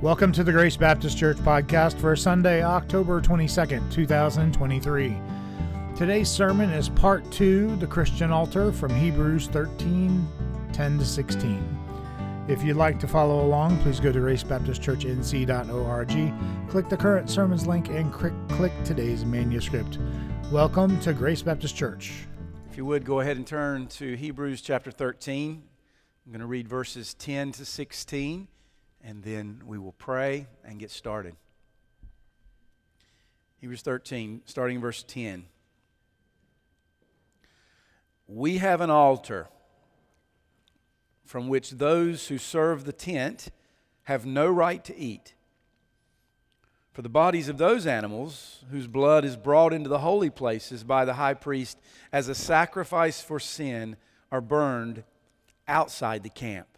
Welcome to the Grace Baptist Church podcast for Sunday, October 22nd, 2023. Today's sermon is part two, the Christian altar from Hebrews 13 10 to 16. If you'd like to follow along, please go to gracebaptistchurchnc.org, click the current sermons link, and click, today's manuscript. Welcome to Grace Baptist Church. If you would go ahead and turn to Hebrews chapter 13. I'm going to read verses 10 to 16 and then we will pray and get started. Hebrews 13, starting in verse 10. We have an altar from which those who serve the tent have no right to eat. For the bodies of those animals whose blood is brought into the holy places by the high priest as a sacrifice for sin are burned outside the camp.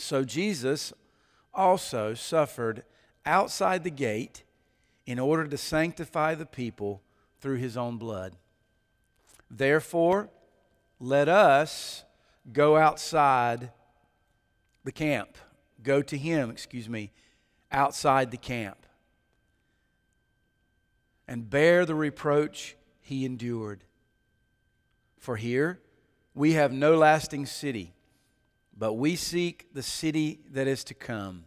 So Jesus also suffered outside the gate in order to sanctify the people through his own blood. Therefore, let us go outside the camp. Go to him, excuse me, outside the camp. And bear the reproach he endured. For here we have no lasting city but we seek the city that is to come.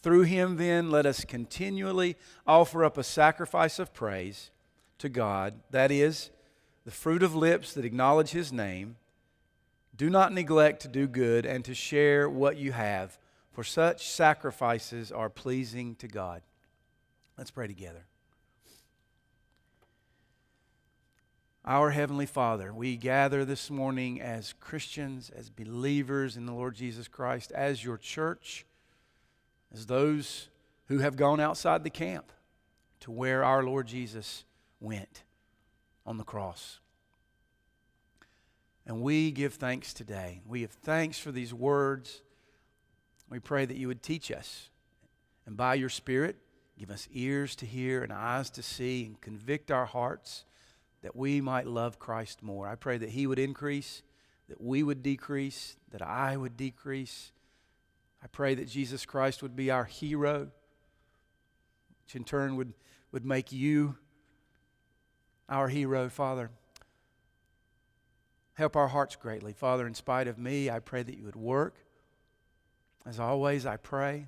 Through him, then, let us continually offer up a sacrifice of praise to God, that is, the fruit of lips that acknowledge his name. Do not neglect to do good and to share what you have, for such sacrifices are pleasing to God. Let's pray together. Our Heavenly Father, we gather this morning as Christians, as believers in the Lord Jesus Christ, as your church, as those who have gone outside the camp to where our Lord Jesus went on the cross. And we give thanks today. We give thanks for these words. We pray that you would teach us. And by your Spirit, give us ears to hear and eyes to see and convict our hearts that we might love Christ more. I pray that He would increase, that we would decrease, that I would decrease. I pray that Jesus Christ would be our hero, which in turn would, would make you our hero, Father. Help our hearts greatly. Father, in spite of me, I pray that you would work. As always, I pray.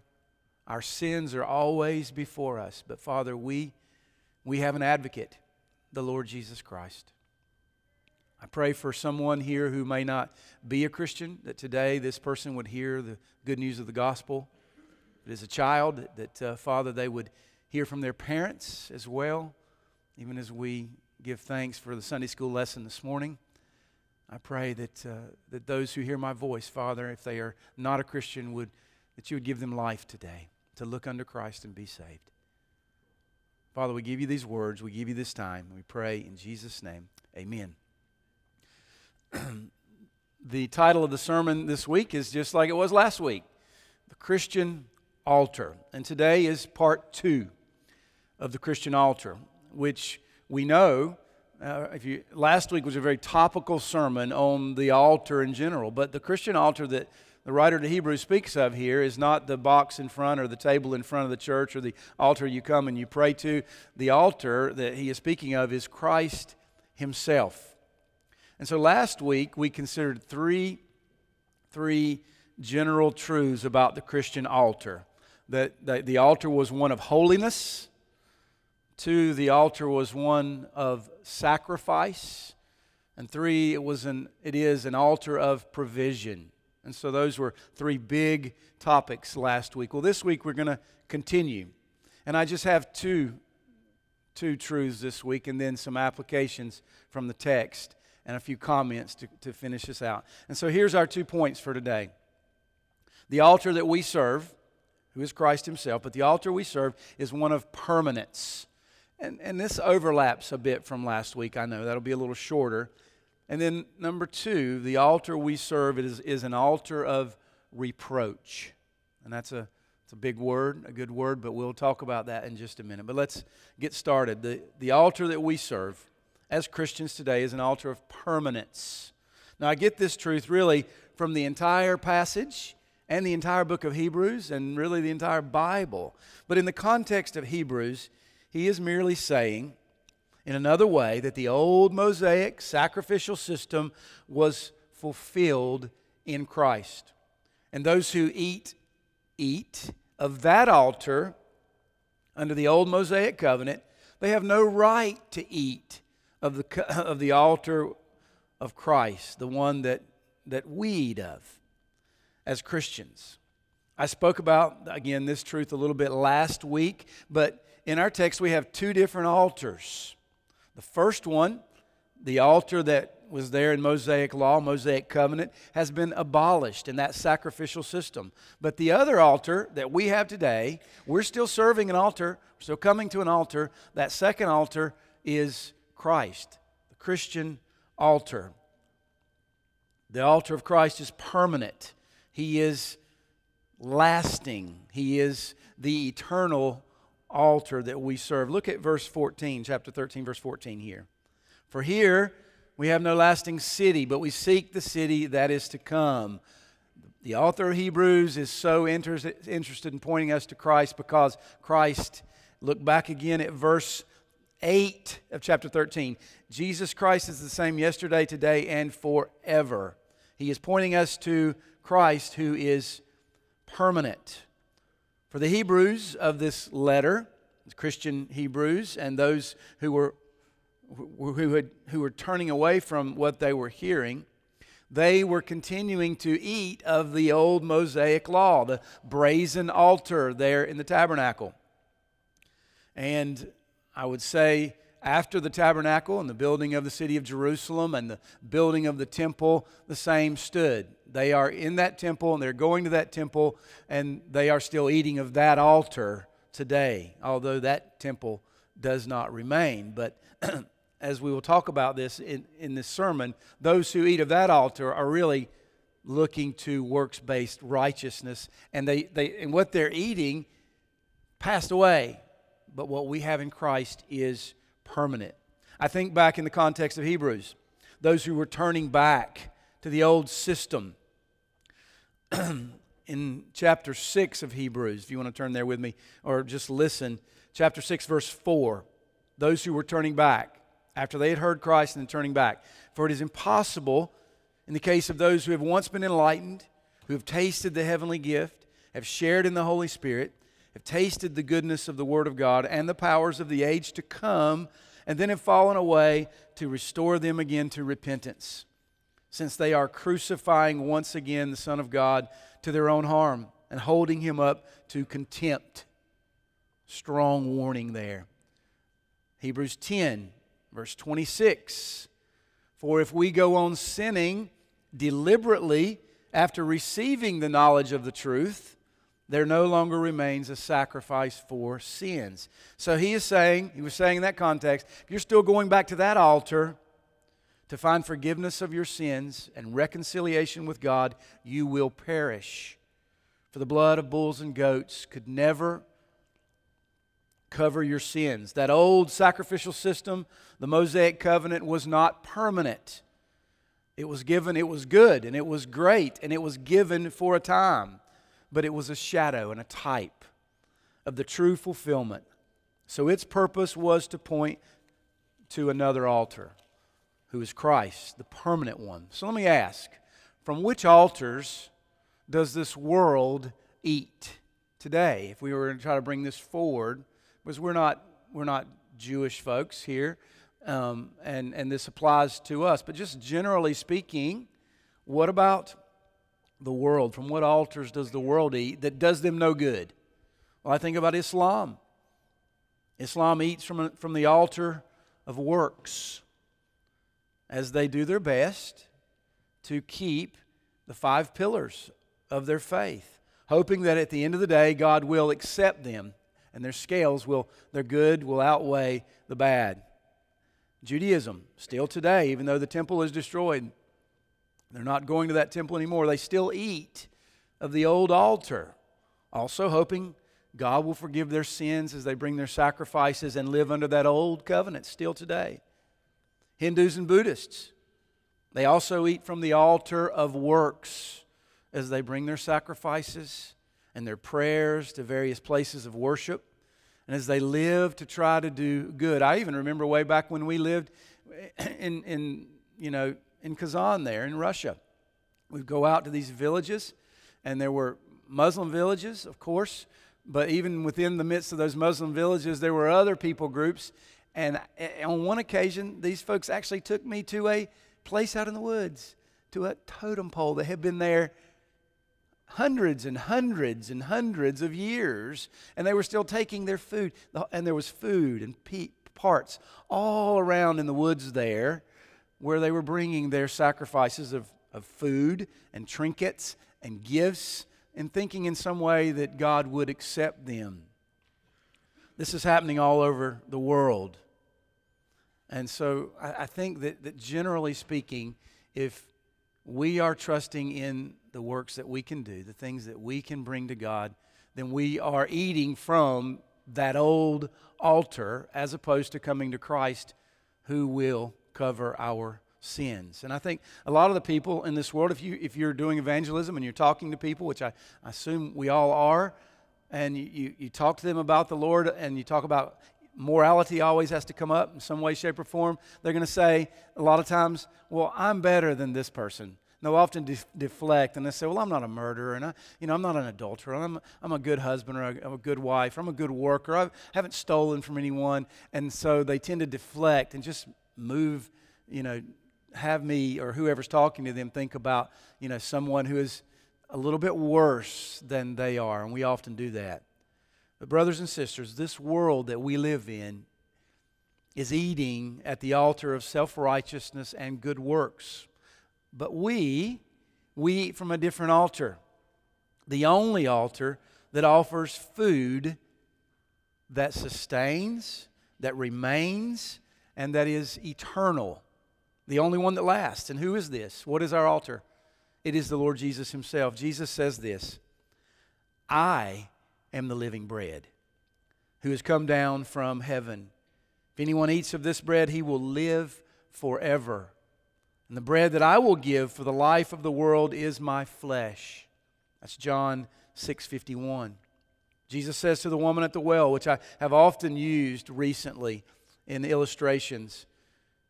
Our sins are always before us, but Father, we, we have an advocate the Lord Jesus Christ. I pray for someone here who may not be a Christian, that today this person would hear the good news of the gospel. But as a child, that, uh, Father, they would hear from their parents as well, even as we give thanks for the Sunday school lesson this morning. I pray that, uh, that those who hear my voice, Father, if they are not a Christian, would, that you would give them life today to look unto Christ and be saved. Father, we give you these words. We give you this time. We pray in Jesus' name. Amen. the title of the sermon this week is just like it was last week The Christian Altar. And today is part two of the Christian altar, which we know. Uh, if you, last week was a very topical sermon on the altar in general, but the Christian altar that the writer to Hebrews speaks of here is not the box in front or the table in front of the church or the altar you come and you pray to. The altar that he is speaking of is Christ himself. And so last week we considered three, three general truths about the Christian altar that, that the altar was one of holiness, two, the altar was one of sacrifice, and three, it, was an, it is an altar of provision. And so those were three big topics last week. Well, this week we're going to continue. And I just have two, two truths this week and then some applications from the text and a few comments to, to finish this out. And so here's our two points for today. The altar that we serve, who is Christ Himself, but the altar we serve is one of permanence. And, and this overlaps a bit from last week, I know. That'll be a little shorter. And then, number two, the altar we serve is, is an altar of reproach. And that's a, it's a big word, a good word, but we'll talk about that in just a minute. But let's get started. The, the altar that we serve as Christians today is an altar of permanence. Now, I get this truth really from the entire passage and the entire book of Hebrews and really the entire Bible. But in the context of Hebrews, he is merely saying, in another way, that the old Mosaic sacrificial system was fulfilled in Christ. And those who eat, eat of that altar under the old Mosaic covenant, they have no right to eat of the, of the altar of Christ, the one that, that we eat of as Christians. I spoke about, again, this truth a little bit last week, but in our text we have two different altars. The first one, the altar that was there in Mosaic law, Mosaic covenant, has been abolished in that sacrificial system. But the other altar that we have today, we're still serving an altar, still coming to an altar. That second altar is Christ, the Christian altar. The altar of Christ is permanent, He is lasting, He is the eternal altar that we serve. Look at verse 14, chapter 13, verse 14 here. For here we have no lasting city, but we seek the city that is to come. The author of Hebrews is so inter- interested in pointing us to Christ because Christ, look back again at verse 8 of chapter 13. Jesus Christ is the same yesterday, today, and forever. He is pointing us to Christ who is permanent. For the Hebrews of this letter, Christian Hebrews, and those who were, who, had, who were turning away from what they were hearing, they were continuing to eat of the old Mosaic law, the brazen altar there in the tabernacle. And I would say after the tabernacle and the building of the city of Jerusalem and the building of the temple, the same stood. They are in that temple and they're going to that temple and they are still eating of that altar today, although that temple does not remain. But as we will talk about this in, in this sermon, those who eat of that altar are really looking to works based righteousness. And, they, they, and what they're eating passed away. But what we have in Christ is permanent. I think back in the context of Hebrews, those who were turning back to the old system. in chapter 6 of Hebrews, if you want to turn there with me, or just listen, chapter 6, verse 4. Those who were turning back, after they had heard Christ and then turning back. For it is impossible, in the case of those who have once been enlightened, who have tasted the heavenly gift, have shared in the Holy Spirit, have tasted the goodness of the Word of God and the powers of the age to come, and then have fallen away to restore them again to repentance, since they are crucifying once again the Son of God to their own harm and holding him up to contempt. Strong warning there. Hebrews 10, verse 26. For if we go on sinning deliberately after receiving the knowledge of the truth, there no longer remains a sacrifice for sins. So he is saying, he was saying in that context, if you're still going back to that altar to find forgiveness of your sins and reconciliation with God, you will perish. For the blood of bulls and goats could never cover your sins. That old sacrificial system, the Mosaic covenant, was not permanent. It was given, it was good, and it was great, and it was given for a time but it was a shadow and a type of the true fulfillment. So its purpose was to point to another altar, who is Christ, the permanent one. So let me ask from which altars does this world eat today? If we were to try to bring this forward, because we're not, we're not Jewish folks here, um, and, and this applies to us, but just generally speaking, what about the world? From what altars does the world eat that does them no good? Well, I think about Islam. Islam eats from, from the altar of works as they do their best to keep the five pillars of their faith, hoping that at the end of the day, God will accept them and their scales will, their good will outweigh the bad. Judaism, still today, even though the temple is destroyed, they're not going to that temple anymore. They still eat of the old altar, also hoping God will forgive their sins as they bring their sacrifices and live under that old covenant still today. Hindus and Buddhists, they also eat from the altar of works as they bring their sacrifices and their prayers to various places of worship, and as they live to try to do good. I even remember way back when we lived in, in you know, in Kazan there in Russia. We'd go out to these villages, and there were Muslim villages, of course, but even within the midst of those Muslim villages, there were other people groups. And eh, on one occasion, these folks actually took me to a place out in the woods, to a totem pole that had been there hundreds and hundreds and hundreds of years, and they were still taking their food. And there was food and pe- parts all around in the woods there where they were bringing their sacrifices of, of food and trinkets and gifts and thinking in some way that God would accept them. This is happening all over the world. And so I, I think that, that generally speaking, if we are trusting in the works that we can do, the things that we can bring to God, then we are eating from that old altar as opposed to coming to Christ who will cover our sins. And I think a lot of the people in this world, if, you, if you're doing evangelism and you're talking to people, which I, I assume we all are, and you, you, talk to them about the Lord and you talk about morality always has to come up in some way, shape, or form, they're going to say a lot of times, Well, I'm better than this person. they'll often de- deflect and they say, Well, I'm not a murderer, and I, you know, I'm not an adulterer. I'm, I'm a good husband, or I'm a good wife, or I'm a good worker. I haven't stolen from anyone. And so they tend to deflect and just move, you know, have me or whoever's talking to them think about, you know, someone who is a little bit worse than they are. And we often do that. But, brothers and sisters, this world that we live in is eating at the altar of self righteousness and good works. But we, we eat from a different altar, the only altar that offers food that sustains, that remains, and that is eternal the only one that lasts. And who is this? What is our altar? It is the Lord Jesus Himself. Jesus says this I am the living bread who has come down from heaven. If anyone eats of this bread, he will live forever. And the bread that I will give for the life of the world is my flesh. That's John 6:51. Jesus says to the woman at the well, which I have often used recently in the illustrations,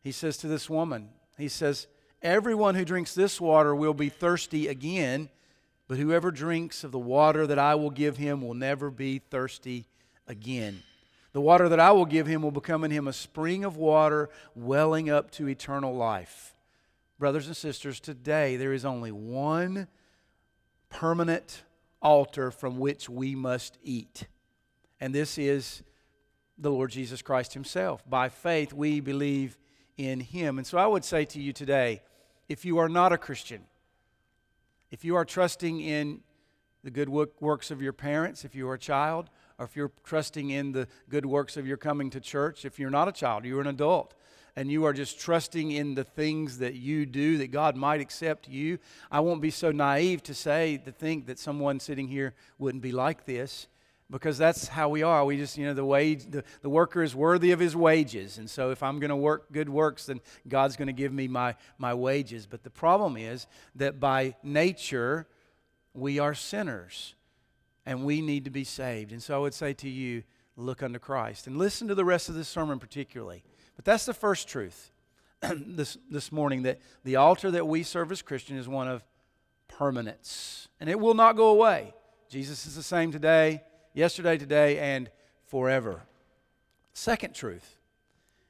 he says to this woman, He says, Everyone who drinks this water will be thirsty again, but whoever drinks of the water that I will give him will never be thirsty again. The water that I will give him will become in him a spring of water welling up to eternal life. Brothers and sisters, today there is only one permanent altar from which we must eat, and this is the Lord Jesus Christ Himself. By faith, we believe in Him. And so I would say to you today if you are not a Christian, if you are trusting in the good works of your parents, if you are a child, or if you're trusting in the good works of your coming to church, if you're not a child, you're an adult, and you are just trusting in the things that you do that God might accept you, I won't be so naive to say, to think that someone sitting here wouldn't be like this because that's how we are. We just, you know, the wage, the, the worker is worthy of his wages. And so if I'm going to work good works, then God's going to give me my, my wages. But the problem is that by nature, we are sinners and we need to be saved. And so I would say to you, look unto Christ. And listen to the rest of this sermon particularly. But that's the first truth this, this morning that the altar that we serve as Christian is one of permanence. And it will not go away. Jesus is the same today yesterday, today, and forever. Second truth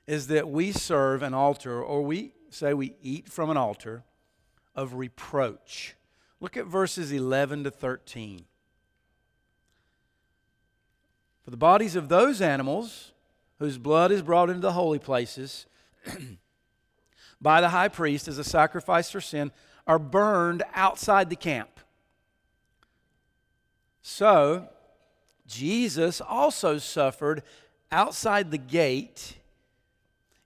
is that we serve an altar, or we say we eat from an altar of reproach. Look at verses 11 to 13. For the bodies of those animals whose blood is brought into the holy places by the high priest as a sacrifice for sin are burned outside the camp. So, Jesus also suffered outside the gate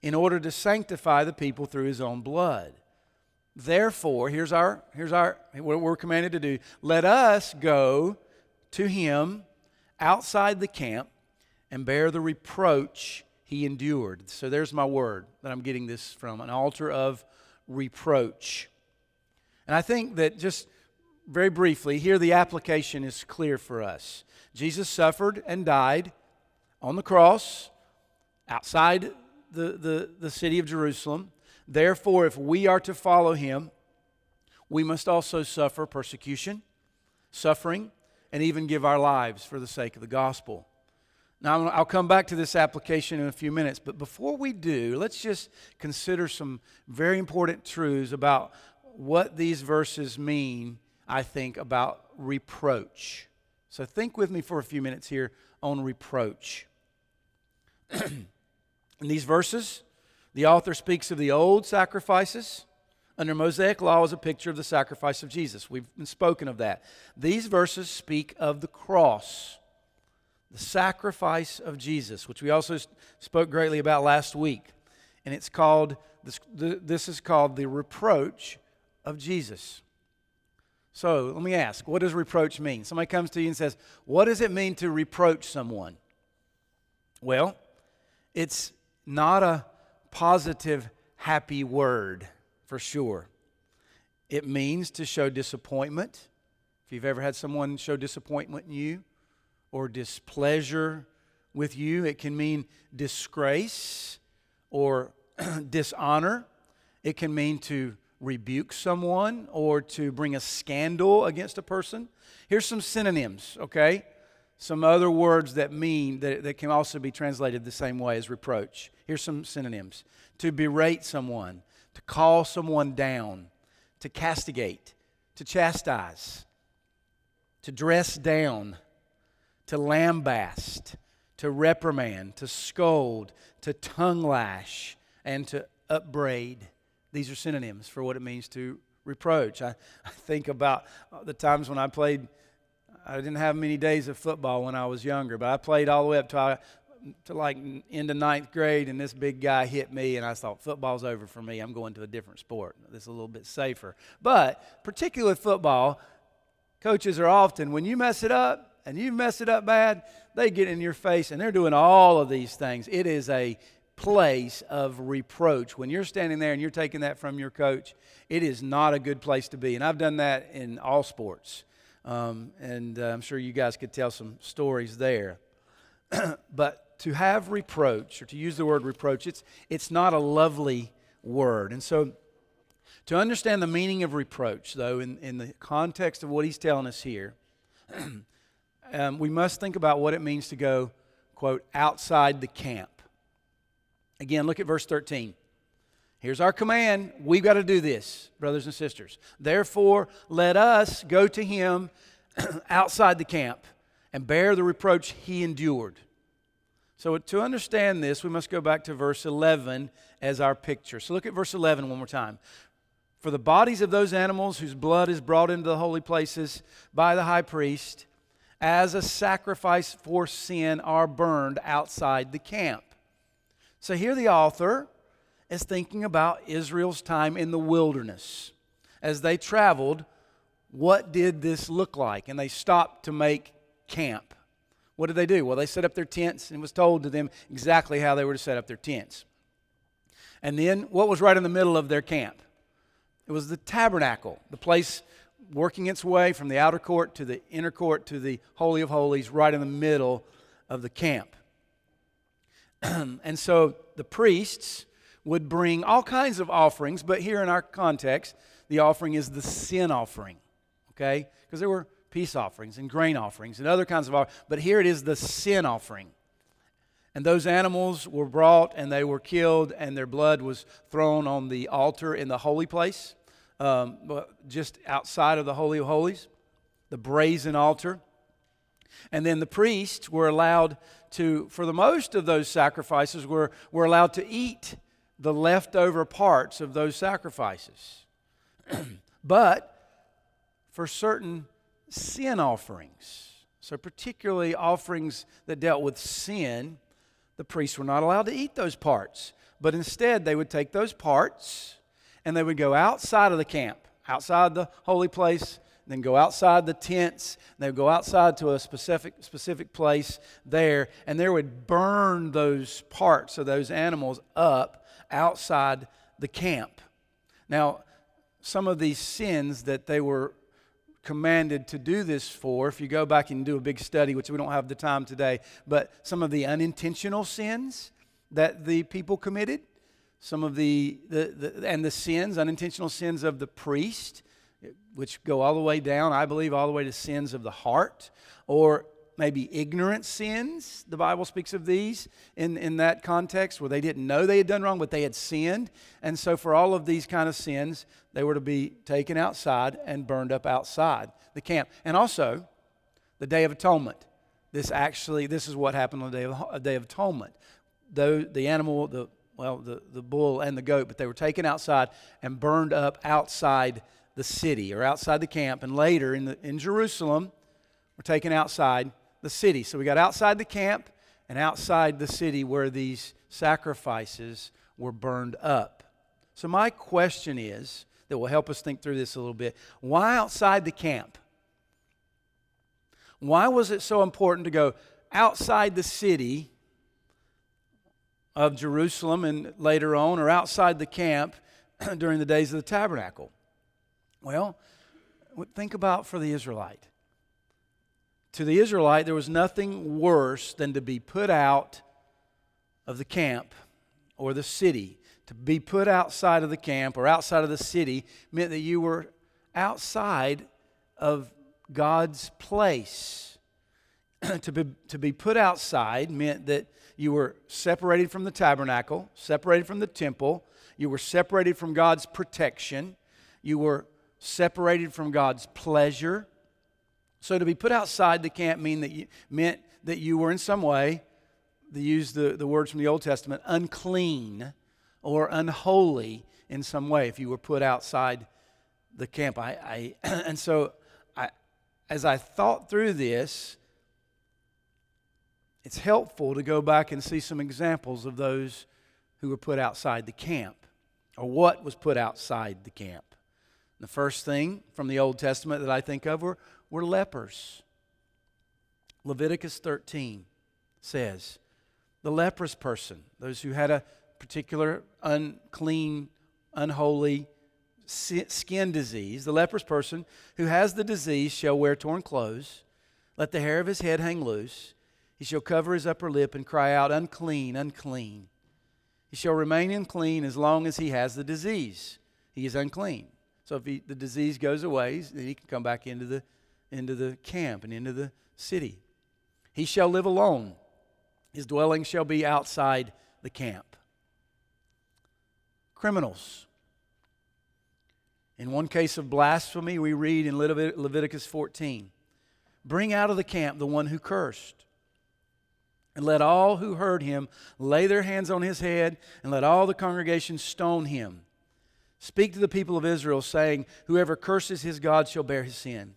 in order to sanctify the people through his own blood. Therefore, here's our here's our what we're commanded to do. Let us go to him outside the camp and bear the reproach he endured. So there's my word that I'm getting this from an altar of reproach. And I think that just very briefly, here the application is clear for us. Jesus suffered and died on the cross outside the, the, the city of Jerusalem. Therefore, if we are to follow him, we must also suffer persecution, suffering, and even give our lives for the sake of the gospel. Now, I'll come back to this application in a few minutes, but before we do, let's just consider some very important truths about what these verses mean, I think, about reproach. So, think with me for a few minutes here on reproach. in these verses, the author speaks of the old sacrifices. Under Mosaic law is a picture of the sacrifice of Jesus. We've spoken of that. These verses speak of the cross, the sacrifice of Jesus, which we also spoke greatly about last week. And it's called, this, this is called the reproach of Jesus. So let me ask, what does reproach mean? Somebody comes to you and says, What does it mean to reproach someone? Well, it's not a positive, happy word for sure. It means to show disappointment. If you've ever had someone show disappointment in you or displeasure with you, it can mean disgrace or dishonor. It can mean to rebuke someone or to bring a scandal against a person. Here's some synonyms, okay? Some other words that mean that, that can also be translated the same way as reproach. Here's some synonyms to berate someone, to call someone down, to castigate, to chastise, to dress down, to lambast, to reprimand, to scold, to tongue lash, and to upbraid. These are synonyms for what it means to reproach. I, I think about uh, the times when I played, I didn't have many days of football when I was younger, but I played all the way up to, I, to like into ninth grade, and this big guy hit me, and I thought, football's over for me. I'm going to a different sport. This is a little bit safer. But, particularly with football, coaches are often, when you mess it up, and you mess it up bad, they get in your face and they're doing all of these things. It is a place of reproach. When you're standing there and you're taking that from your coach, it is not a good place to be. And I've done that in all sports. Um, and uh, I'm sure you guys could tell some stories there. but to have reproach, or to use the word reproach, it's, it's not a lovely word. And so, to understand the meaning of reproach, though, in, in the context of what he's telling us here, um, we must think about what it means to go, quote, outside the camp. Again, look at verse 13. Here's our command. We've got to do this, brothers and sisters. Therefore, let us go to him outside the camp and bear the reproach he endured. So, to understand this, we must go back to verse 11 as our picture. So, look at verse 11 one more time. For the bodies of those animals whose blood is brought into the holy places by the high priest as a sacrifice for sin are burned outside the camp. So here the author is thinking about Israel's time in the wilderness. As they traveled, what did this look like? And they stopped to make camp. What did they do? Well, they set up their tents and was told to them exactly how they were to set up their tents. And then what was right in the middle of their camp? It was the tabernacle, the place working its way from the outer court to the inner court to the Holy of Holies, right in the middle of the camp. and so the priests would bring all kinds of offerings, but here in our context, the offering is the sin offering, okay? Because there were peace offerings and grain offerings and other kinds of offerings, but here it is the sin offering. And those animals were brought and they were killed, and their blood was thrown on the altar in the holy place, um, just outside of the Holy of Holies, the brazen altar. And then the priests were allowed to, for the most of those sacrifices, were, were allowed to eat the leftover parts of those sacrifices. but for certain sin offerings, so particularly offerings that dealt with sin, the priests were not allowed to eat those parts. But instead, they would take those parts and they would go outside of the camp, outside the holy place, then go outside the tents. They would go outside to a specific, specific place there, and they would burn those parts of those animals up outside the camp. Now, some of these sins that they were commanded to do this for, if you go back and do a big study, which we don't have the time today, but some of the unintentional sins that the people committed, some of the, the, the and the sins, unintentional sins of the priest, which go all the way down, I believe, all the way to sins of the heart, or maybe ignorant sins. The Bible speaks of these in, in that context where they didn't know they had done wrong, but they had sinned. And so, for all of these kind of sins, they were to be taken outside and burned up outside the camp. And also, the Day of Atonement. This actually, this is what happened on the Day of, day of Atonement. Though the animal, the well, the, the bull and the goat, but they were taken outside and burned up outside the city or outside the camp. And later in, the, in Jerusalem, were taken outside the city. So we got outside the camp and outside the city where these sacrifices were burned up. So, my question is that will help us think through this a little bit why outside the camp? Why was it so important to go outside the city of Jerusalem and later on, or outside the camp during the days of the tabernacle? Well, think about for the Israelite. To the Israelite, there was nothing worse than to be put out of the camp or the city. To be put outside of the camp or outside of the city meant that you were outside of God's place. to, be, to be put outside meant that you were separated from the tabernacle, separated from the temple, you were separated from God's protection, you were separated from God's pleasure. So to be put outside the camp mean that you, meant that you were in some way, to use the, the words from the Old Testament, unclean or unholy in some way if you were put outside the camp. I, I and so I, as I thought through this, it's helpful to go back and see some examples of those who were put outside the camp or what was put outside the camp. The first thing from the Old Testament that I think of were, were lepers. Leviticus 13 says, the leprous person, those who had a particular unclean, unholy skin disease, the leprous person who has the disease shall wear torn clothes, let the hair of his head hang loose, he shall cover his upper lip and cry out, Unclean, unclean. He shall remain unclean as long as he has the disease. He is unclean. So if he, the disease goes away, then he can come back into the, into the camp and into the city. He shall live alone. His dwelling shall be outside the camp. Criminals. In one case of blasphemy, we read in Leviticus 14 Bring out of the camp the one who cursed and let all who heard him lay their hands on his head, and let all the congregation stone him. Speak to the people of Israel, saying, Whoever curses his God shall bear his sin.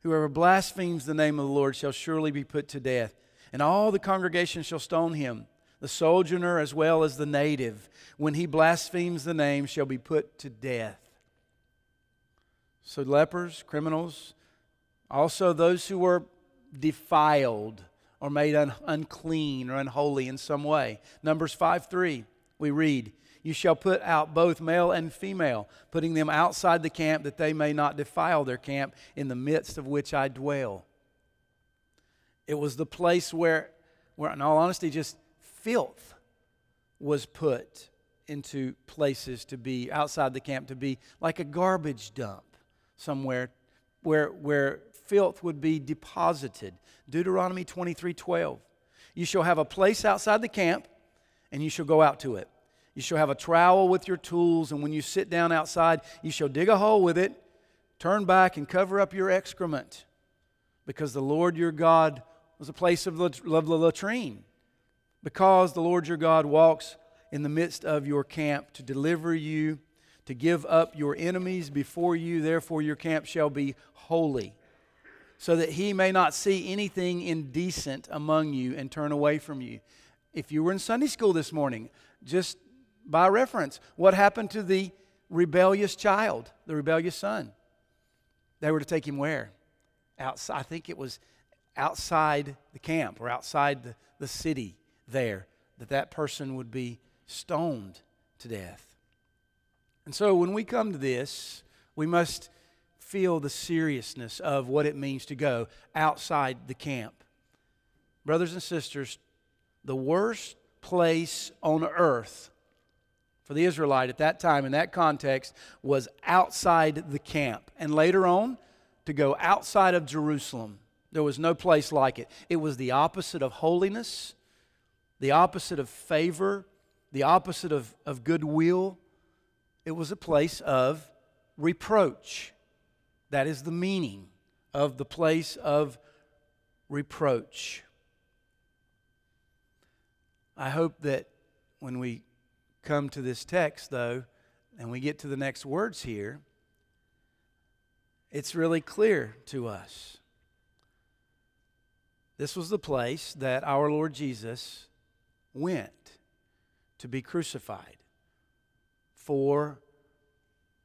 Whoever blasphemes the name of the Lord shall surely be put to death. And all the congregation shall stone him, the sojourner as well as the native. When he blasphemes the name, shall be put to death. So, lepers, criminals, also those who were defiled or made un- unclean or unholy in some way. Numbers 5 3, we read, You shall put out both male and female, putting them outside the camp that they may not defile their camp in the midst of which I dwell. It was the place where, where in all honesty, just filth was put into places to be outside the camp, to be like a garbage dump somewhere where, where filth would be deposited. Deuteronomy 23 12. You shall have a place outside the camp, and you shall go out to it. You shall have a trowel with your tools, and when you sit down outside, you shall dig a hole with it, turn back, and cover up your excrement, because the Lord your God was a place of the latrine. Because the Lord your God walks in the midst of your camp to deliver you, to give up your enemies before you, therefore your camp shall be holy so that he may not see anything indecent among you and turn away from you. If you were in Sunday school this morning, just by reference, what happened to the rebellious child, the rebellious son? They were to take him where? Outside, I think it was outside the camp or outside the, the city there, that that person would be stoned to death. And so when we come to this, we must feel the seriousness of what it means to go outside the camp. Brothers and sisters, the worst place on earth for the Israelite at that time in that context was outside the camp. And later on, to go outside of Jerusalem. There was no place like it. It was the opposite of holiness, the opposite of favor, the opposite of, of goodwill. It was a place of reproach. That is the meaning of the place of reproach. I hope that when we come to this text, though, and we get to the next words here, it's really clear to us. This was the place that our Lord Jesus went to be crucified for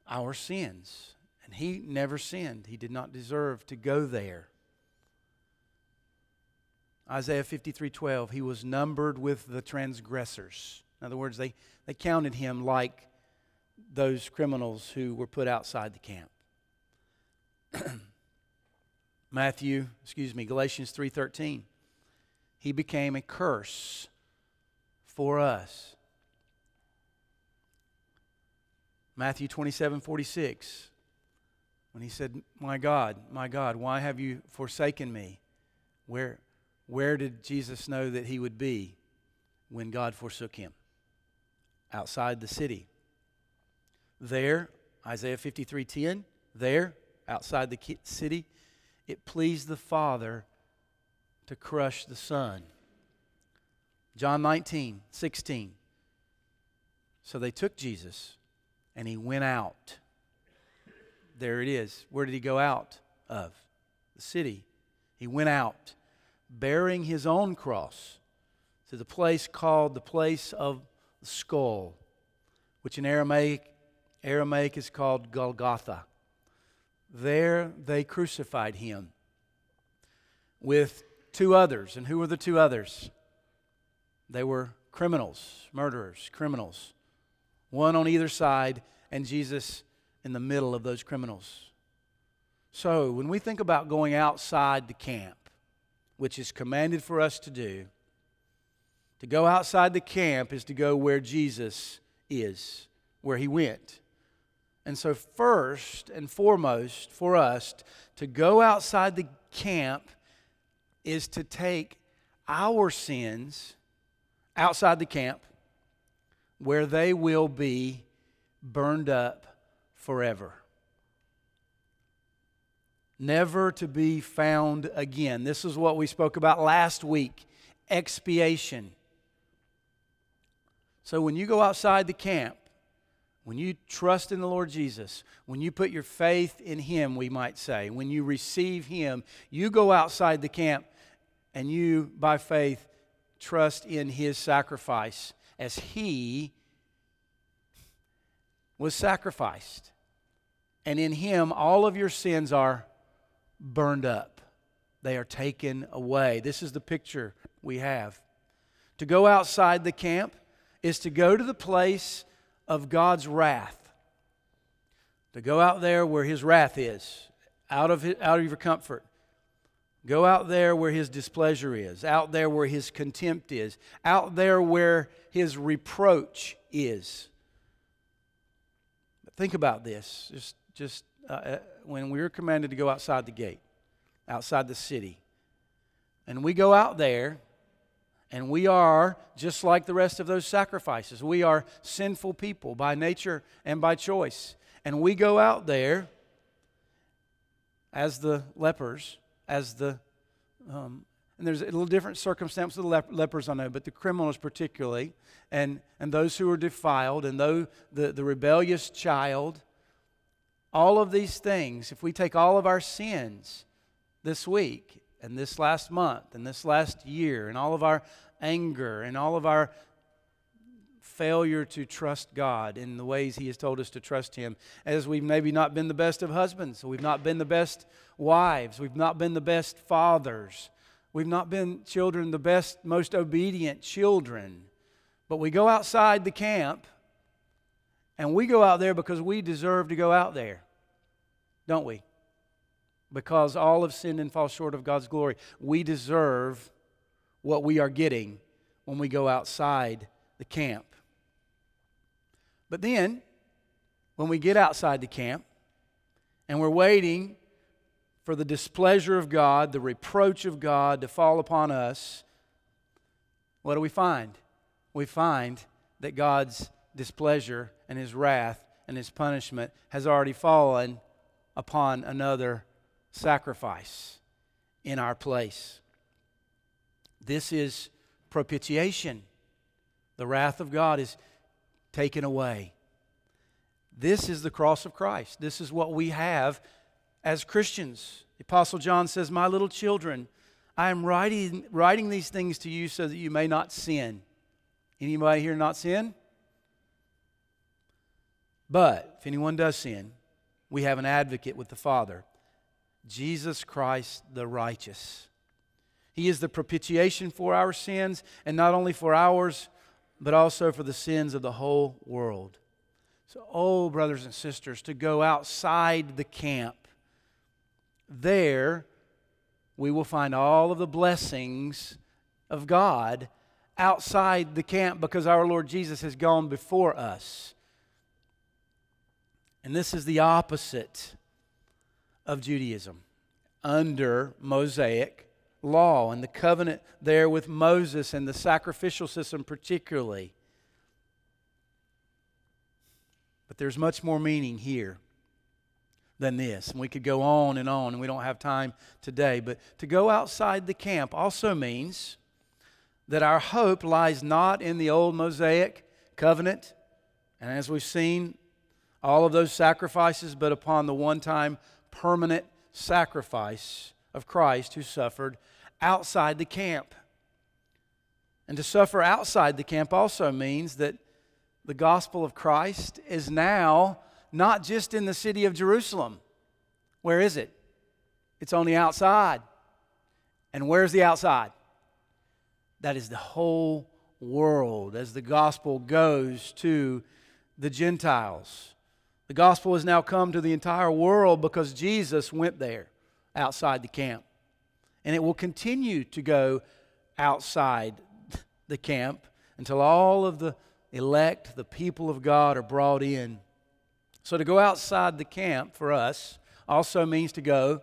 our sins. And he never sinned, he did not deserve to go there. Isaiah 53 12, he was numbered with the transgressors. In other words, they, they counted him like those criminals who were put outside the camp. Matthew, excuse me, Galatians 3:13. He became a curse for us. Matthew 27, 46. When he said, My God, my God, why have you forsaken me? Where, where did Jesus know that he would be when God forsook him? Outside the city. There, Isaiah 53 10, there, outside the city, it pleased the Father to crush the Son. John 19, 16. So they took Jesus and he went out. There it is. Where did he go out of? The city. He went out bearing his own cross to the place called the place of skull, which in Aramaic, Aramaic is called Golgotha. There they crucified him with two others. And who were the two others? They were criminals, murderers, criminals. One on either side, and Jesus in the middle of those criminals. So, when we think about going outside the camp, which is commanded for us to do, to go outside the camp is to go where Jesus is, where he went. And so, first and foremost, for us to go outside the camp is to take our sins outside the camp where they will be burned up forever. Never to be found again. This is what we spoke about last week expiation. So, when you go outside the camp, when you trust in the Lord Jesus, when you put your faith in Him, we might say, when you receive Him, you go outside the camp and you, by faith, trust in His sacrifice as He was sacrificed. And in Him, all of your sins are burned up, they are taken away. This is the picture we have. To go outside the camp is to go to the place of God's wrath. To go out there where His wrath is, out of, his, out of your comfort. Go out there where His displeasure is, out there where His contempt is, out there where His reproach is. But think about this. Just, just uh, uh when we were commanded to go outside the gate, outside the city, and we go out there and we are just like the rest of those sacrifices. We are sinful people by nature and by choice. And we go out there as the lepers, as the, um, and there's a little different circumstance with the lep- lepers, I know, but the criminals particularly, and, and those who are defiled, and though the, the rebellious child, all of these things, if we take all of our sins this week and this last month and this last year and all of our anger and all of our failure to trust God in the ways He has told us to trust Him, as we've maybe not been the best of husbands, we've not been the best wives, we've not been the best fathers, we've not been children, the best, most obedient children. But we go outside the camp and we go out there because we deserve to go out there, don't we? Because all have sinned and fall short of God's glory. We deserve what we are getting when we go outside the camp. But then, when we get outside the camp and we're waiting for the displeasure of God, the reproach of God to fall upon us, what do we find? We find that God's displeasure and his wrath and his punishment has already fallen upon another sacrifice in our place. This is propitiation. The wrath of God is taken away. This is the cross of Christ. This is what we have as Christians. The Apostle John says, My little children, I am writing, writing these things to you so that you may not sin. Anybody here not sin? But if anyone does sin, we have an advocate with the Father, Jesus Christ the righteous. He is the propitiation for our sins, and not only for ours, but also for the sins of the whole world. So, oh, brothers and sisters, to go outside the camp, there we will find all of the blessings of God outside the camp because our Lord Jesus has gone before us. And this is the opposite of Judaism under Mosaic law and the covenant there with Moses and the sacrificial system, particularly. But there's much more meaning here than this. And we could go on and on, and we don't have time today. But to go outside the camp also means that our hope lies not in the old Mosaic covenant, and as we've seen, all of those sacrifices, but upon the one time permanent sacrifice of Christ who suffered outside the camp. And to suffer outside the camp also means that the gospel of Christ is now not just in the city of Jerusalem. Where is it? It's on the outside. And where's the outside? That is the whole world as the gospel goes to the Gentiles. The gospel has now come to the entire world because Jesus went there outside the camp. And it will continue to go outside the camp until all of the elect, the people of God, are brought in. So to go outside the camp for us also means to go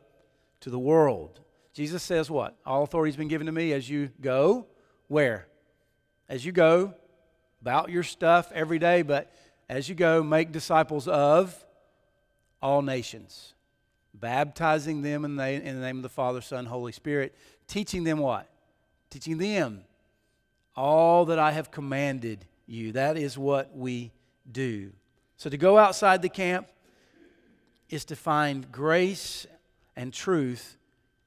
to the world. Jesus says what? All authority has been given to me as you go. Where? As you go about your stuff every day, but as you go, make disciples of all nations baptizing them in the, in the name of the Father, Son, Holy Spirit, teaching them what? Teaching them all that I have commanded you. That is what we do. So to go outside the camp is to find grace and truth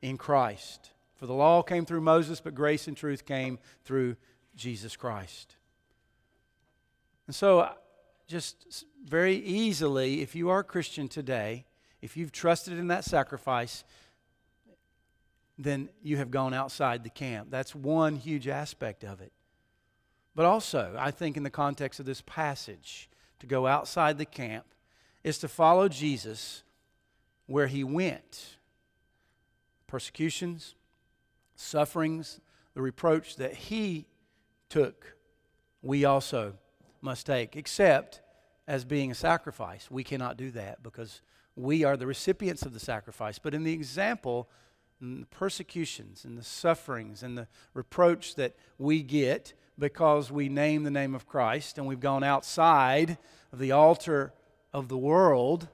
in Christ. For the law came through Moses, but grace and truth came through Jesus Christ. And so, just very easily, if you are a Christian today, if you've trusted in that sacrifice, then you have gone outside the camp. That's one huge aspect of it. But also, I think in the context of this passage, to go outside the camp is to follow Jesus where he went. Persecutions, sufferings, the reproach that he took, we also must take, except as being a sacrifice. We cannot do that because we are the recipients of the sacrifice. But in the example, in the persecutions and the sufferings and the reproach that we get because we name the name of Christ and we've gone outside of the altar of the world,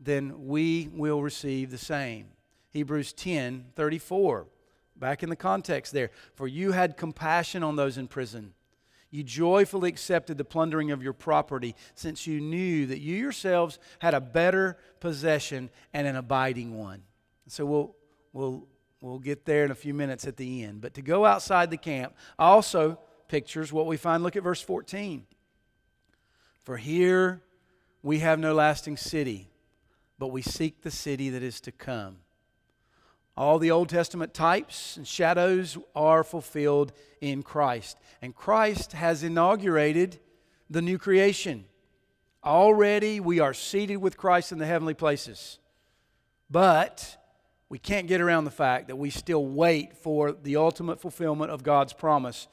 then we will receive the same. Hebrews 10 34, back in the context there. For you had compassion on those in prison you joyfully accepted the plundering of your property, since you knew that you yourselves had a better possession and an abiding one. So we'll, we'll, we'll get there in a few minutes at the end. But to go outside the camp also pictures what we find. Look at verse 14. For here we have no lasting city, but we seek the city that is to come. All the Old Testament types and shadows are fulfilled in Christ. And Christ has inaugurated the new creation. Already we are seated with Christ in the heavenly places. But we can't get around the fact that we still wait for the ultimate fulfillment of God's promise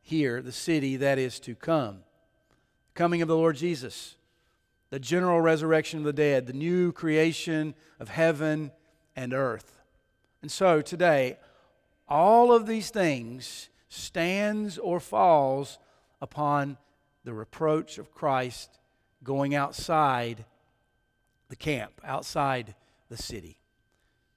here, the city that is to come. Coming of the Lord Jesus, the general resurrection of the dead, the new creation of heaven and earth. And so today, all of these things stands or falls upon the reproach of Christ going outside the camp, outside the city.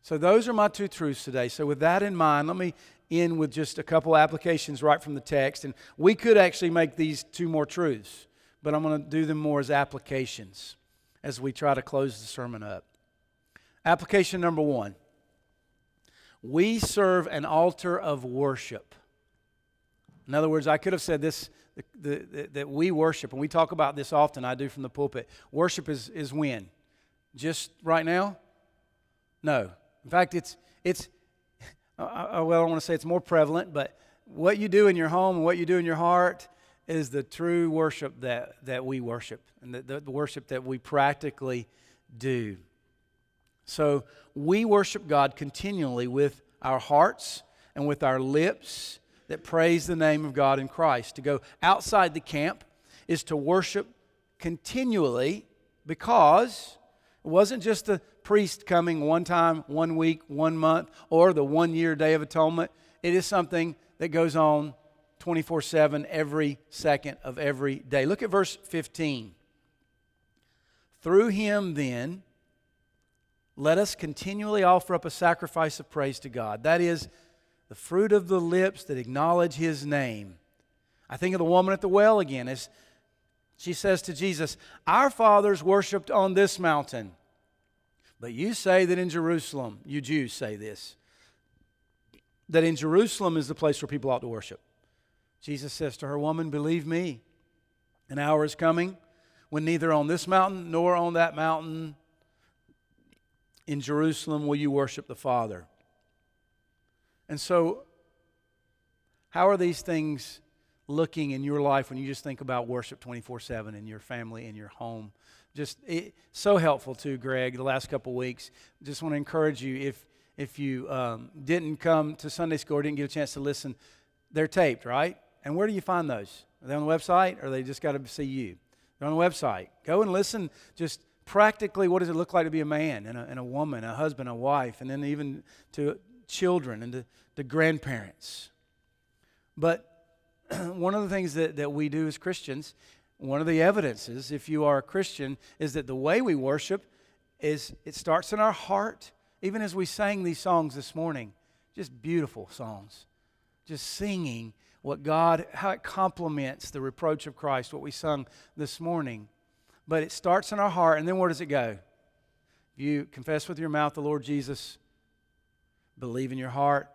So, those are my two truths today. So, with that in mind, let me end with just a couple applications right from the text. And we could actually make these two more truths, but I'm going to do them more as applications as we try to close the sermon up. Application number one we serve an altar of worship. In other words, I could have said this the, the, that we worship, and we talk about this often, I do from the pulpit. Worship is, is when? Just right now? No. In fact, it's, it's uh, uh, well, I don't want to say it's more prevalent, but what you do in your home and what you do in your heart is the true worship that, that we worship and the, the, the worship that we practically do. So we worship God continually with our hearts and with our lips that praise the name of God in Christ. To go outside the camp is to worship continually because it wasn't just the priest coming one time, one week, one month, or the one year Day of Atonement. It is something that goes on 24 7 every second of every day. Look at verse 15. Through him, then, let us continually offer up a sacrifice of praise to God. That is the fruit of the lips that acknowledge his name. I think of the woman at the well again as she says to Jesus, Our fathers worshiped on this mountain. But you say that in Jerusalem, you Jews say this, that in Jerusalem is the place where people ought to worship. Jesus says to her, Woman, believe me, an hour is coming when neither on this mountain nor on that mountain in Jerusalem will you worship the Father. And so, how are these things looking in your life when you just think about worship 24 7 in your family, in your home? just it, so helpful too, Greg, the last couple weeks. Just want to encourage you if if you um, didn't come to Sunday school or didn't get a chance to listen, they're taped, right? And where do you find those? Are they on the website or they just got to see you? They're on the website. Go and listen just practically what does it look like to be a man and a, and a woman, a husband, a wife, and then even to children and to, to grandparents. But one of the things that, that we do as Christians one of the evidences, if you are a Christian, is that the way we worship is it starts in our heart. Even as we sang these songs this morning, just beautiful songs. Just singing what God, how it complements the reproach of Christ, what we sung this morning. But it starts in our heart, and then where does it go? If you confess with your mouth the Lord Jesus, believe in your heart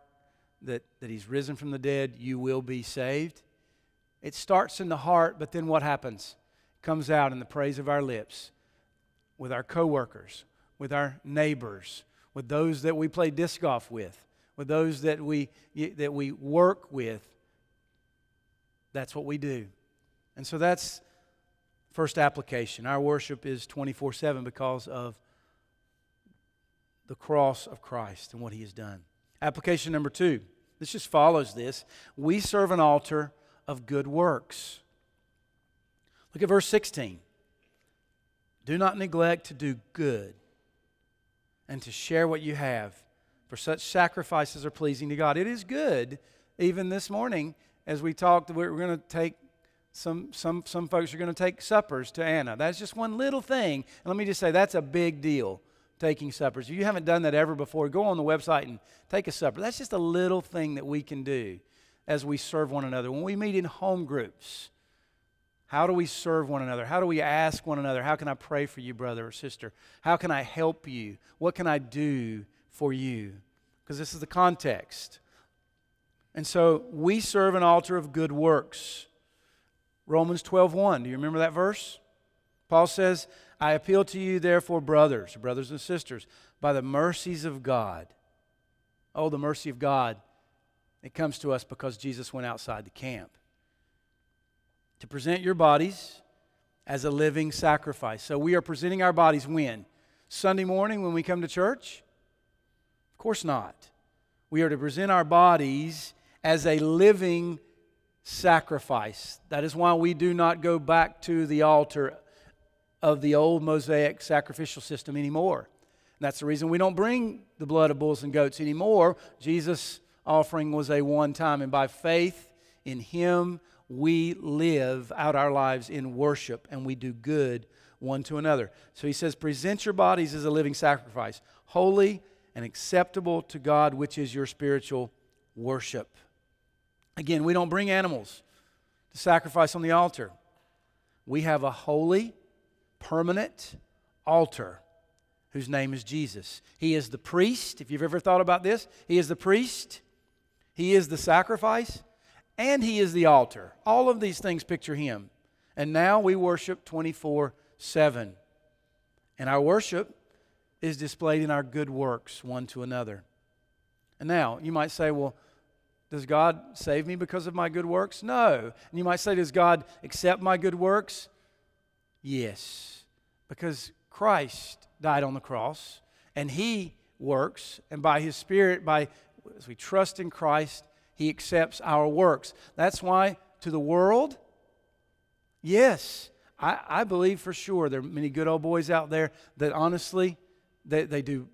that, that He's risen from the dead, you will be saved. It starts in the heart, but then what happens? It comes out in the praise of our lips with our coworkers, with our neighbors, with those that we play disc golf with, with those that we that we work with. That's what we do. And so that's first application. Our worship is 24/7 because of the cross of Christ and what he has done. Application number 2. This just follows this. We serve an altar of good works. Look at verse 16. Do not neglect to do good and to share what you have, for such sacrifices are pleasing to God. It is good, even this morning, as we talked, we're going to take some, some, some folks are going to take suppers to Anna. That's just one little thing. And let me just say, that's a big deal, taking suppers. If you haven't done that ever before, go on the website and take a supper. That's just a little thing that we can do as we serve one another. When we meet in home groups, how do we serve one another? How do we ask one another, How can I pray for you, brother or sister? How can I help you? What can I do for you? Because this is the context. And so we serve an altar of good works. Romans 12:1. Do you remember that verse? Paul says, I appeal to you, therefore, brothers, brothers and sisters, by the mercies of God. Oh, the mercy of God it comes to us because Jesus went outside the camp. To present your bodies as a living sacrifice. So we are presenting our bodies when? Sunday morning when we come to church? Of course not. We are to present our bodies as a living sacrifice. That is why we do not go back to the altar of the old Mosaic sacrificial system anymore. And that's the reason we don't bring the blood of bulls and goats anymore. Jesus' offering was a one time, and by faith in Him, we live out our lives in worship and we do good one to another. So he says, Present your bodies as a living sacrifice, holy and acceptable to God, which is your spiritual worship. Again, we don't bring animals to sacrifice on the altar. We have a holy, permanent altar whose name is Jesus. He is the priest. If you've ever thought about this, He is the priest, He is the sacrifice, and He is the altar. All of these things picture Him. And now we worship 24 7. And our worship is displayed in our good works one to another. And now, you might say, well, does God save me because of my good works? No. And you might say, does God accept my good works? Yes. Because Christ died on the cross and He works, and by His Spirit, by as we trust in Christ, He accepts our works. That's why to the world, yes, I, I believe for sure there are many good old boys out there that honestly, they, they do,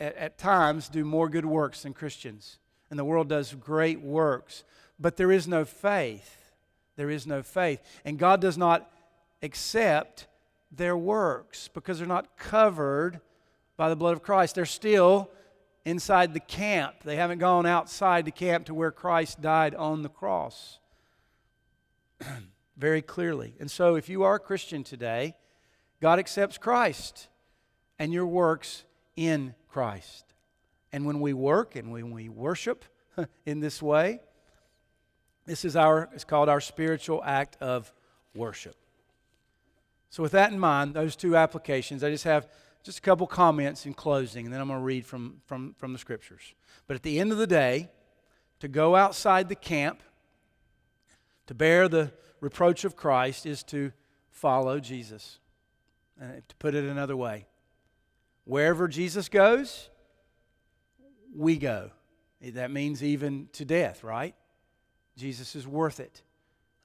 at, at times, do more good works than Christians. And the world does great works. But there is no faith. There is no faith. And God does not accept their works because they're not covered by the blood of Christ. They're still inside the camp. They haven't gone outside the camp to where Christ died on the cross. very clearly. And so, if you are a Christian today, God accepts Christ and your works in Christ. And when we work and when we worship in this way, this is our it's called our spiritual act of worship. So with that in mind, those two applications, I just have just a couple comments in closing, and then I'm going to read from, from, from the scriptures. But at the end of the day, to go outside the camp, to bear the reproach of Christ is to follow Jesus. And to put it another way, wherever Jesus goes, we go. That means even to death, right? Jesus is worth it.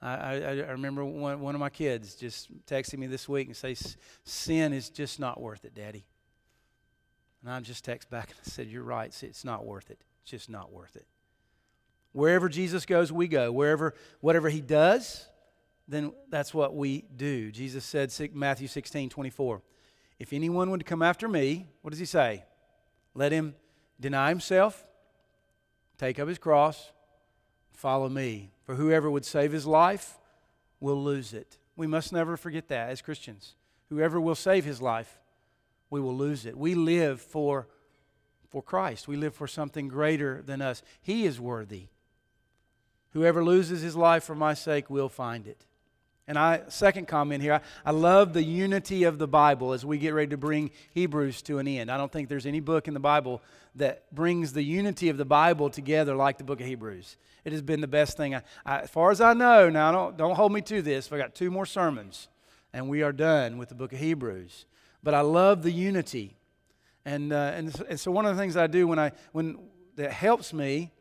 I, I, I remember one, one of my kids just texting me this week and say, "Sin is just not worth it, Daddy." And I just text back and I said, "You're right. It's not worth it. It's just not worth it." Wherever Jesus goes, we go. Wherever, whatever He does, then that's what we do. Jesus said, Matthew 16, 24, if anyone would come after me, what does he say? Let him deny himself, take up his cross, follow me. For whoever would save his life will lose it. We must never forget that as Christians. Whoever will save his life, we will lose it. We live for, for Christ, we live for something greater than us. He is worthy. Whoever loses his life for my sake will find it. And I, second comment here, I, I, love the unity of the Bible as we get ready to bring Hebrews to an end. I don't think there's any book in the Bible that brings the unity of the Bible together like the book of Hebrews. It has been the best thing. I, I, as far as I know, now don't, don't hold me to this, I got two more sermons and we are done with the book of Hebrews. But I love the unity. And, uh, and, and so one of the things I do when I, when, that helps me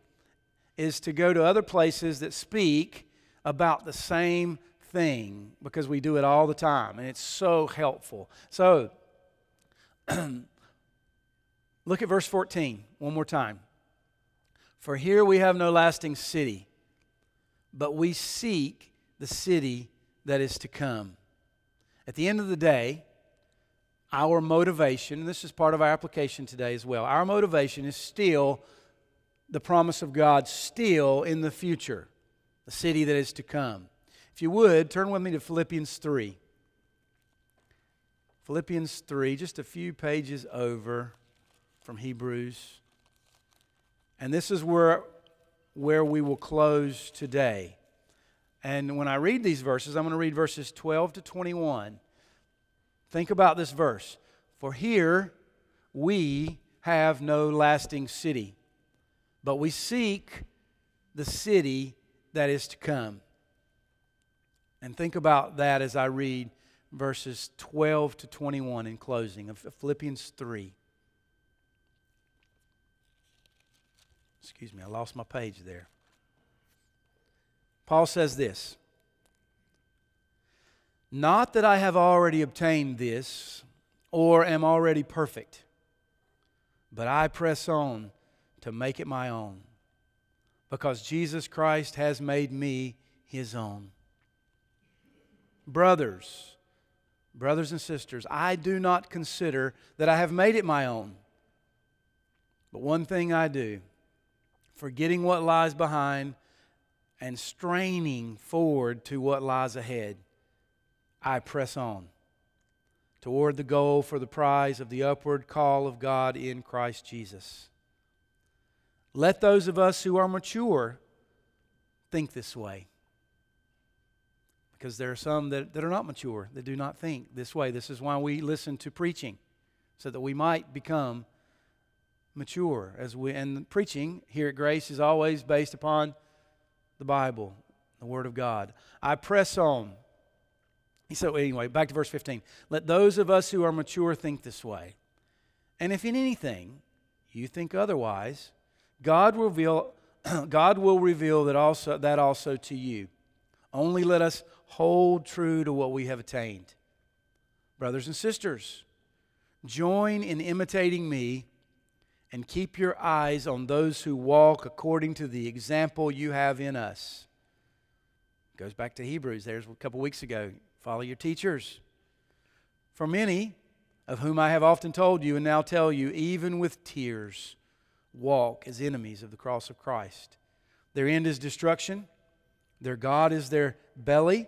is to go to other places that speak about the same thing because we do it all the time and it's so helpful. So, look at verse 14 one more time. For here we have no lasting city, but we seek the city that is to come. At the end of the day, our motivation, and this is part of our application today as well, our motivation is still the promise of God, still in the future, the city that is to come. If you would, turn with me to Philippians 3. Philippians 3, just a few pages over from Hebrews. And this is where, where we will close today. And when I read these verses, I'm going to read verses 12 to 21. Think about this verse. For here we have no lasting city, but we seek the city that is to come. And think about that as I read verses 12 to 21 in closing of Philippians 3. Excuse me, I lost my page there. Paul says this Not that I have already obtained this or am already perfect, but I press on to make it my own, because Jesus Christ has made me his own. Brothers, brothers and sisters, I do not consider that I have made it my own. But one thing I do, forgetting what lies behind and straining forward to what lies ahead, I press on toward the goal for the prize of the upward call of God in Christ Jesus. Let those of us who are mature think this way. Because there are some that, that are not mature, that do not think this way. This is why we listen to preaching, so that we might become mature. As we, and preaching here at Grace is always based upon the Bible, the Word of God. I press on. so anyway, back to verse 15. Let those of us who are mature think this way. And if in anything you think otherwise, God will reveal, God will reveal that, also, that also to you. Only let us hold true to what we have attained. Brothers and sisters, join in imitating me and keep your eyes on those who walk according to the example you have in us. Goes back to Hebrews, there's a couple weeks ago. Follow your teachers. For many, of whom I have often told you and now tell you, even with tears, walk as enemies of the cross of Christ. Their end is destruction, their God is their belly.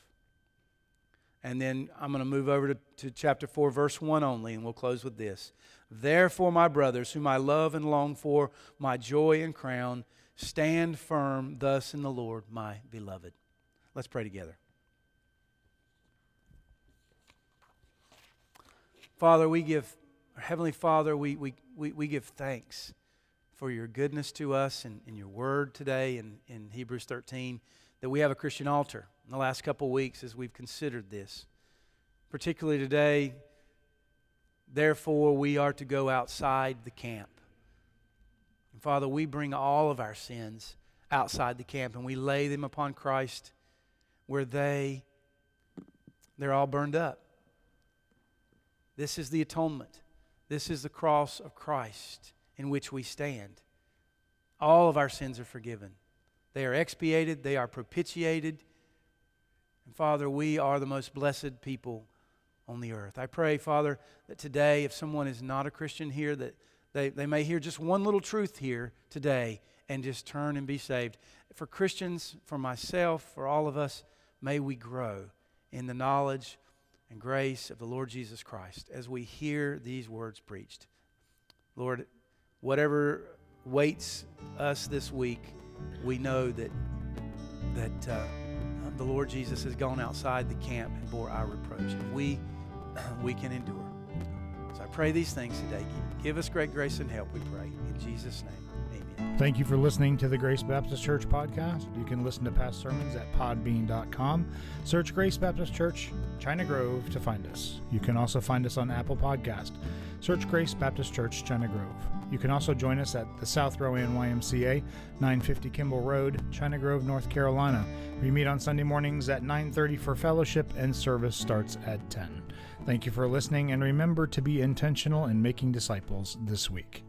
And then I'm going to move over to, to, chapter 4, verse 1 only, and we'll close with this. Therefore, my brothers, whom I love and long for, my joy and crown, stand firm thus in the Lord, my beloved. Let's pray together. Father, we give, Heavenly Father, we, we, we, we give thanks for your goodness to us and in, your word today in, in Hebrews 13 that we have a Christian altar. In the last couple weeks, as we've considered this, particularly today, therefore, we are to go outside the camp. And Father, we bring all of our sins outside the camp and we lay them upon Christ where they they're all burned up. This is the atonement. This is the cross of Christ in which we stand. All of our sins are forgiven. They are expiated, they are propitiated. And Father, we are the most blessed people on the earth. I pray, Father, that today, if someone is not a Christian here, that they, they may hear just one little truth here today and just turn and be saved. For Christians, for myself, for all of us, may we grow in the knowledge and grace of the Lord Jesus Christ as we hear these words preached. Lord, whatever waits us this week, we know that that uh, the Lord Jesus has gone outside the camp and bore our reproach, and we we can endure. So I pray these things today. Give us great grace and help. We pray in Jesus' name. Amen. Thank you for listening to the Grace Baptist Church podcast. You can listen to past sermons at podbean.com. Search Grace Baptist Church, China Grove to find us. You can also find us on Apple Podcast. Search Grace Baptist Church, China Grove. You can also join us at the South Rowan YMCA, 950 Kimball Road, China Grove, North Carolina. We meet on Sunday mornings at 9:30 for fellowship and service starts at 10. Thank you for listening and remember to be intentional in making disciples this week.